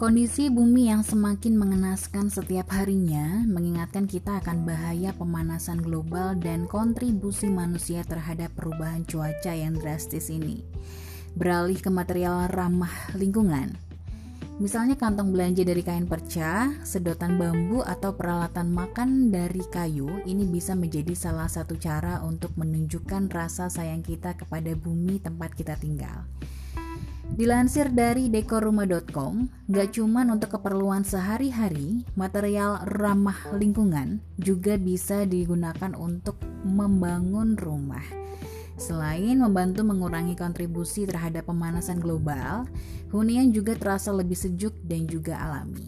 Kondisi bumi yang semakin mengenaskan setiap harinya mengingatkan kita akan bahaya pemanasan global dan kontribusi manusia terhadap perubahan cuaca yang drastis ini. Beralih ke material ramah lingkungan. Misalnya kantong belanja dari kain perca, sedotan bambu atau peralatan makan dari kayu, ini bisa menjadi salah satu cara untuk menunjukkan rasa sayang kita kepada bumi tempat kita tinggal. Dilansir dari dekorrumah.com, gak cuman untuk keperluan sehari-hari, material ramah lingkungan juga bisa digunakan untuk membangun rumah. Selain membantu mengurangi kontribusi terhadap pemanasan global, hunian juga terasa lebih sejuk dan juga alami.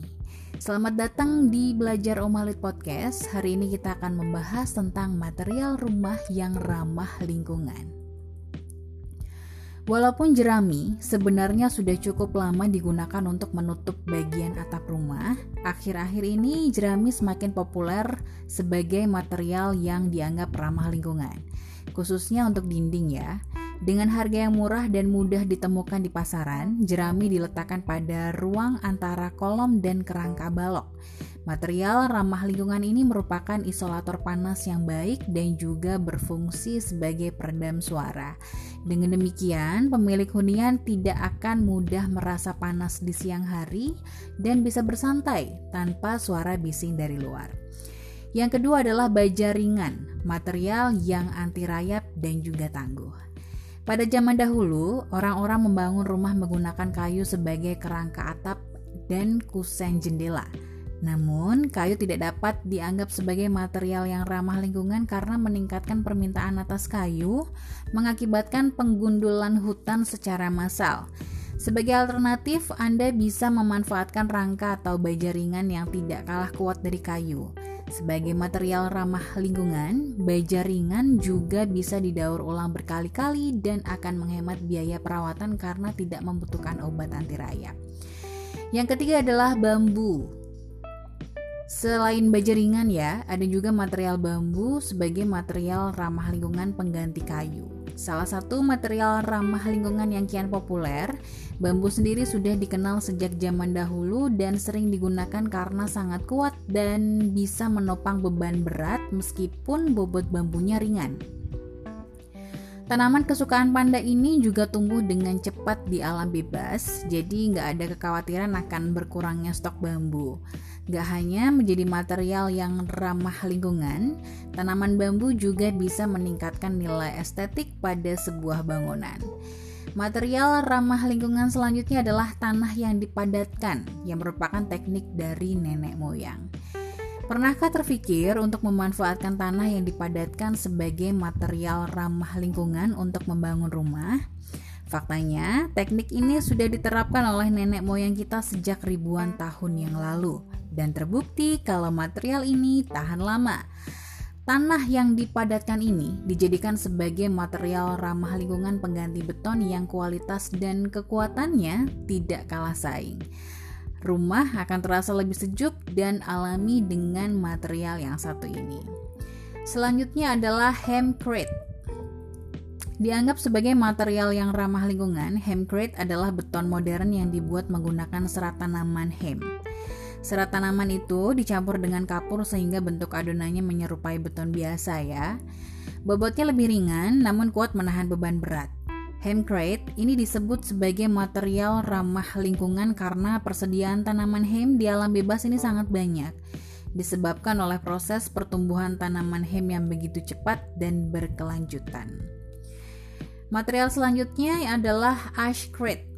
Selamat datang di Belajar Omalit Podcast. Hari ini kita akan membahas tentang material rumah yang ramah lingkungan. Walaupun jerami sebenarnya sudah cukup lama digunakan untuk menutup bagian atap rumah, akhir-akhir ini jerami semakin populer sebagai material yang dianggap ramah lingkungan, khususnya untuk dinding ya. Dengan harga yang murah dan mudah ditemukan di pasaran, jerami diletakkan pada ruang antara kolom dan kerangka balok. Material ramah lingkungan ini merupakan isolator panas yang baik dan juga berfungsi sebagai peredam suara. Dengan demikian, pemilik hunian tidak akan mudah merasa panas di siang hari dan bisa bersantai tanpa suara bising dari luar. Yang kedua adalah baja ringan, material yang anti rayap dan juga tangguh. Pada zaman dahulu, orang-orang membangun rumah menggunakan kayu sebagai kerangka atap dan kusen jendela. Namun, kayu tidak dapat dianggap sebagai material yang ramah lingkungan karena meningkatkan permintaan atas kayu, mengakibatkan penggundulan hutan secara massal. Sebagai alternatif, Anda bisa memanfaatkan rangka atau baja ringan yang tidak kalah kuat dari kayu. Sebagai material ramah lingkungan, baja ringan juga bisa didaur ulang berkali-kali dan akan menghemat biaya perawatan karena tidak membutuhkan obat anti rayap. Yang ketiga adalah bambu. Selain baja ringan ya, ada juga material bambu sebagai material ramah lingkungan pengganti kayu. Salah satu material ramah lingkungan yang kian populer, bambu sendiri sudah dikenal sejak zaman dahulu dan sering digunakan karena sangat kuat dan bisa menopang beban berat meskipun bobot bambunya ringan. Tanaman kesukaan panda ini juga tumbuh dengan cepat di alam bebas, jadi nggak ada kekhawatiran akan berkurangnya stok bambu. Gak hanya menjadi material yang ramah lingkungan, tanaman bambu juga bisa meningkatkan nilai estetik pada sebuah bangunan. Material ramah lingkungan selanjutnya adalah tanah yang dipadatkan, yang merupakan teknik dari nenek moyang. Pernahkah terpikir untuk memanfaatkan tanah yang dipadatkan sebagai material ramah lingkungan untuk membangun rumah? Faktanya, teknik ini sudah diterapkan oleh nenek moyang kita sejak ribuan tahun yang lalu dan terbukti kalau material ini tahan lama. Tanah yang dipadatkan ini dijadikan sebagai material ramah lingkungan pengganti beton yang kualitas dan kekuatannya tidak kalah saing. Rumah akan terasa lebih sejuk dan alami dengan material yang satu ini. Selanjutnya adalah hemcrete. Dianggap sebagai material yang ramah lingkungan, hemcrete adalah beton modern yang dibuat menggunakan serat tanaman hem. Serat tanaman itu dicampur dengan kapur sehingga bentuk adonannya menyerupai beton biasa ya. Bobotnya lebih ringan namun kuat menahan beban berat. Hemcrete ini disebut sebagai material ramah lingkungan karena persediaan tanaman hem di alam bebas ini sangat banyak disebabkan oleh proses pertumbuhan tanaman hem yang begitu cepat dan berkelanjutan. Material selanjutnya adalah ashcrete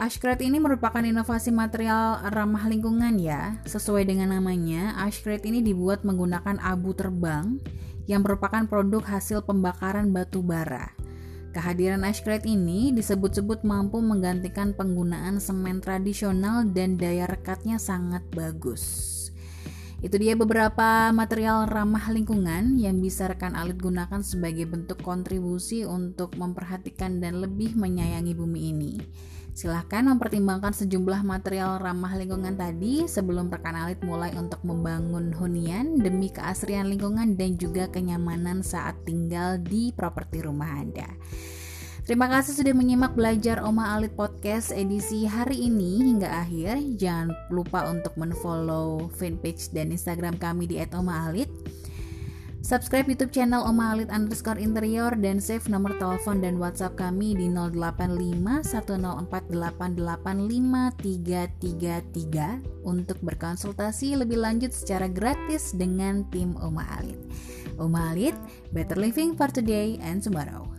Ashcrete ini merupakan inovasi material ramah lingkungan ya. Sesuai dengan namanya, ashcrete ini dibuat menggunakan abu terbang yang merupakan produk hasil pembakaran batu bara. Kehadiran ashcrete ini disebut-sebut mampu menggantikan penggunaan semen tradisional dan daya rekatnya sangat bagus. Itu dia beberapa material ramah lingkungan yang bisa rekan alit gunakan sebagai bentuk kontribusi untuk memperhatikan dan lebih menyayangi bumi ini. Silahkan mempertimbangkan sejumlah material ramah lingkungan tadi sebelum rekan alit mulai untuk membangun hunian demi keasrian lingkungan dan juga kenyamanan saat tinggal di properti rumah Anda. Terima kasih sudah menyimak belajar Oma Alit Podcast edisi hari ini hingga akhir. Jangan lupa untuk menfollow fanpage dan Instagram kami di @omaalit. Subscribe YouTube channel Oma Alit underscore interior dan save nomor telepon dan WhatsApp kami di 085104885333 untuk berkonsultasi lebih lanjut secara gratis dengan tim Oma Alit. Oma Alit, better living for today and tomorrow.